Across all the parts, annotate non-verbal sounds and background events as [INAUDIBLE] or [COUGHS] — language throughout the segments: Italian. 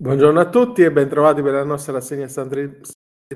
Buongiorno a tutti e bentrovati per la nostra rassegna stampa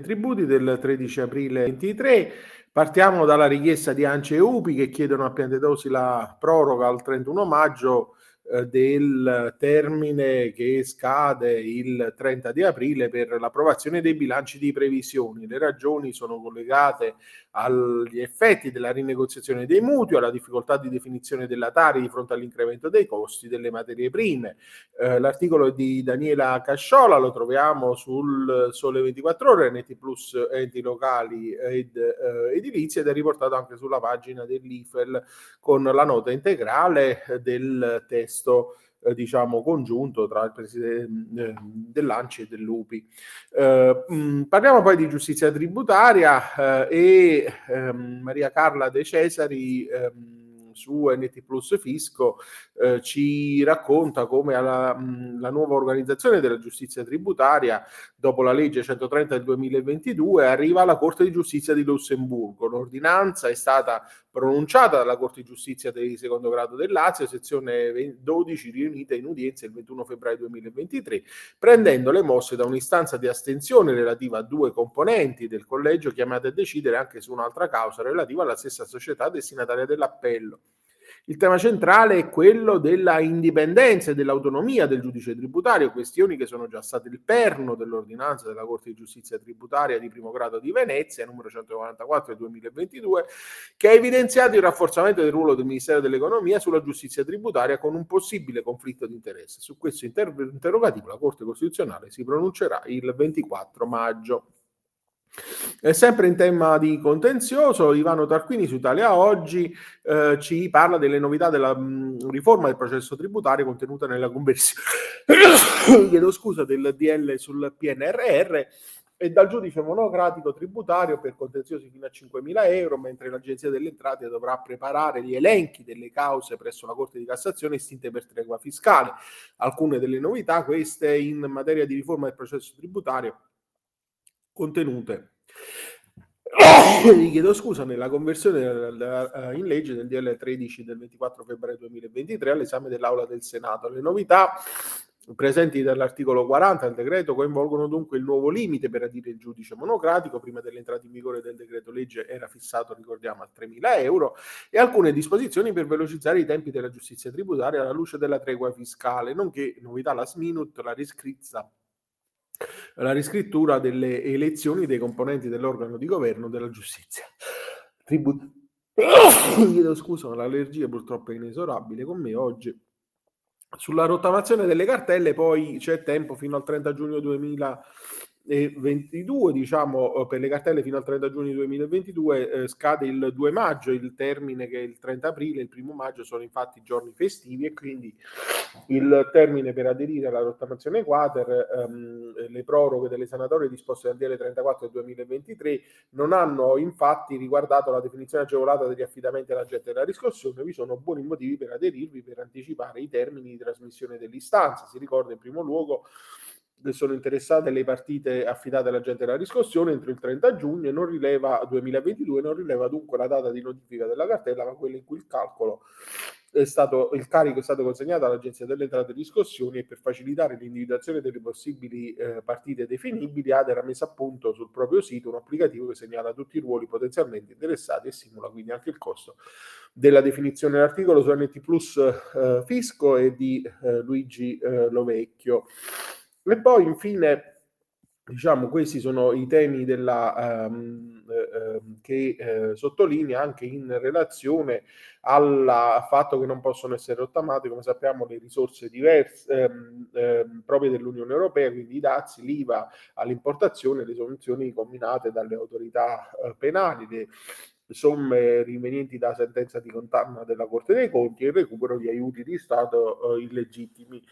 tributi del 13 aprile 23. Partiamo dalla richiesta di Ance e UPI che chiedono a Piantedosi la proroga al 31 maggio eh, del termine che scade il 30 di aprile per l'approvazione dei bilanci di previsioni. Le ragioni sono collegate agli effetti della rinegoziazione dei mutui, alla difficoltà di definizione della Tari di fronte all'incremento dei costi delle materie prime. Eh, l'articolo di Daniela Casciola lo troviamo sul Sole 24 Ore, NT Plus enti locali ed eh, edilizi ed è riportato anche sulla pagina dell'IFEL con la nota integrale del testo testo eh, diciamo congiunto tra il presidente eh, dell'Anci e dell'UPI. Eh, mh, mm, parliamo poi di giustizia tributaria eh, e ehm, Maria Carla De Cesari ehm, su NT Plus Fisco eh, ci racconta come alla, mh, la nuova organizzazione della giustizia tributaria dopo la legge 130 del 2022 arriva alla Corte di Giustizia di Lussemburgo. L'ordinanza è stata pronunciata dalla Corte di Giustizia di secondo grado del Lazio, sezione 12 riunita in udienza il 21 febbraio 2023, prendendo le mosse da un'istanza di astensione relativa a due componenti del collegio chiamate a decidere anche su un'altra causa relativa alla stessa società destinataria dell'appello. Il tema centrale è quello della indipendenza e dell'autonomia del giudice tributario, questioni che sono già state il perno dell'ordinanza della Corte di Giustizia tributaria di primo grado di Venezia, numero 144 del 2022, che ha evidenziato il rafforzamento del ruolo del Ministero dell'Economia sulla giustizia tributaria con un possibile conflitto di interesse. Su questo inter- interrogativo la Corte Costituzionale si pronuncerà il 24 maggio. E sempre in tema di contenzioso, Ivano Tarquini su Italia Oggi eh, ci parla delle novità della mh, riforma del processo tributario contenuta nella conversione. [COUGHS] Chiedo scusa, del DL sul PNRR e dal giudice monocratico tributario per contenziosi fino a 5.000 euro, mentre l'Agenzia delle Entrate dovrà preparare gli elenchi delle cause presso la Corte di Cassazione estinte per tregua fiscale. Alcune delle novità, queste in materia di riforma del processo tributario, contenute gli chiedo scusa nella conversione eh, in legge del DL 13 del 24 febbraio 2023 all'esame dell'Aula del Senato. Le novità presenti dall'articolo 40 del decreto coinvolgono dunque il nuovo limite per adire il giudice monocratico, prima dell'entrata in vigore del decreto legge era fissato, ricordiamo, a 3.000 euro, e alcune disposizioni per velocizzare i tempi della giustizia tributaria alla luce della tregua fiscale, nonché novità last minute, la riscritta la riscrittura delle elezioni dei componenti dell'organo di governo della giustizia. Tribut- [COUGHS] Chiedo scusa, ma l'allergia purtroppo è inesorabile con me oggi. Sulla rottamazione delle cartelle poi c'è tempo fino al 30 giugno 2000 2022, diciamo eh, per le cartelle fino al 30 giugno 2022 eh, scade il 2 maggio, il termine che è il 30 aprile, il primo maggio sono infatti giorni festivi e quindi il termine per aderire alla rottamazione quater, ehm, le proroghe delle sanatorie disposte dal DL 34 del 2023 non hanno infatti riguardato la definizione agevolata degli affidamenti all'agente della riscossione, vi sono buoni motivi per aderirvi per anticipare i termini di trasmissione dell'istanza. Si ricorda in primo luogo sono interessate le partite affidate all'agente della riscossione entro il 30 giugno e non rileva 2022, non rileva dunque la data di notifica della cartella, ma quella in cui il calcolo è stato, il carico è stato consegnato all'Agenzia delle Entrate e Riscossioni e per facilitare l'individuazione delle possibili eh, partite definibili ADE era messo a punto sul proprio sito un applicativo che segnala tutti i ruoli potenzialmente interessati e simula quindi anche il costo della definizione dell'articolo su NT Plus eh, Fisco e di eh, Luigi eh, Lovecchio. E poi infine, diciamo, questi sono i temi della, um, eh, che eh, sottolinea anche in relazione al fatto che non possono essere rottamate, come sappiamo, le risorse diverse ehm, ehm, proprie dell'Unione Europea, quindi i dazi, l'IVA all'importazione, le sanzioni combinate dalle autorità eh, penali, le somme rivenienti da sentenza di condanna della Corte dei Conti e il recupero di aiuti di Stato eh, illegittimi.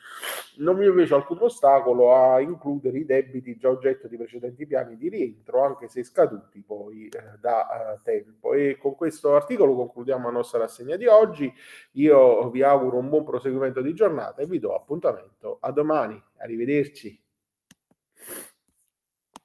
Non mi invece alcun ostacolo a includere i debiti già oggetto di precedenti piani di rientro, anche se scaduti poi eh, da eh, tempo. E con questo articolo concludiamo la nostra rassegna di oggi. Io vi auguro un buon proseguimento di giornata e vi do appuntamento a domani. Arrivederci.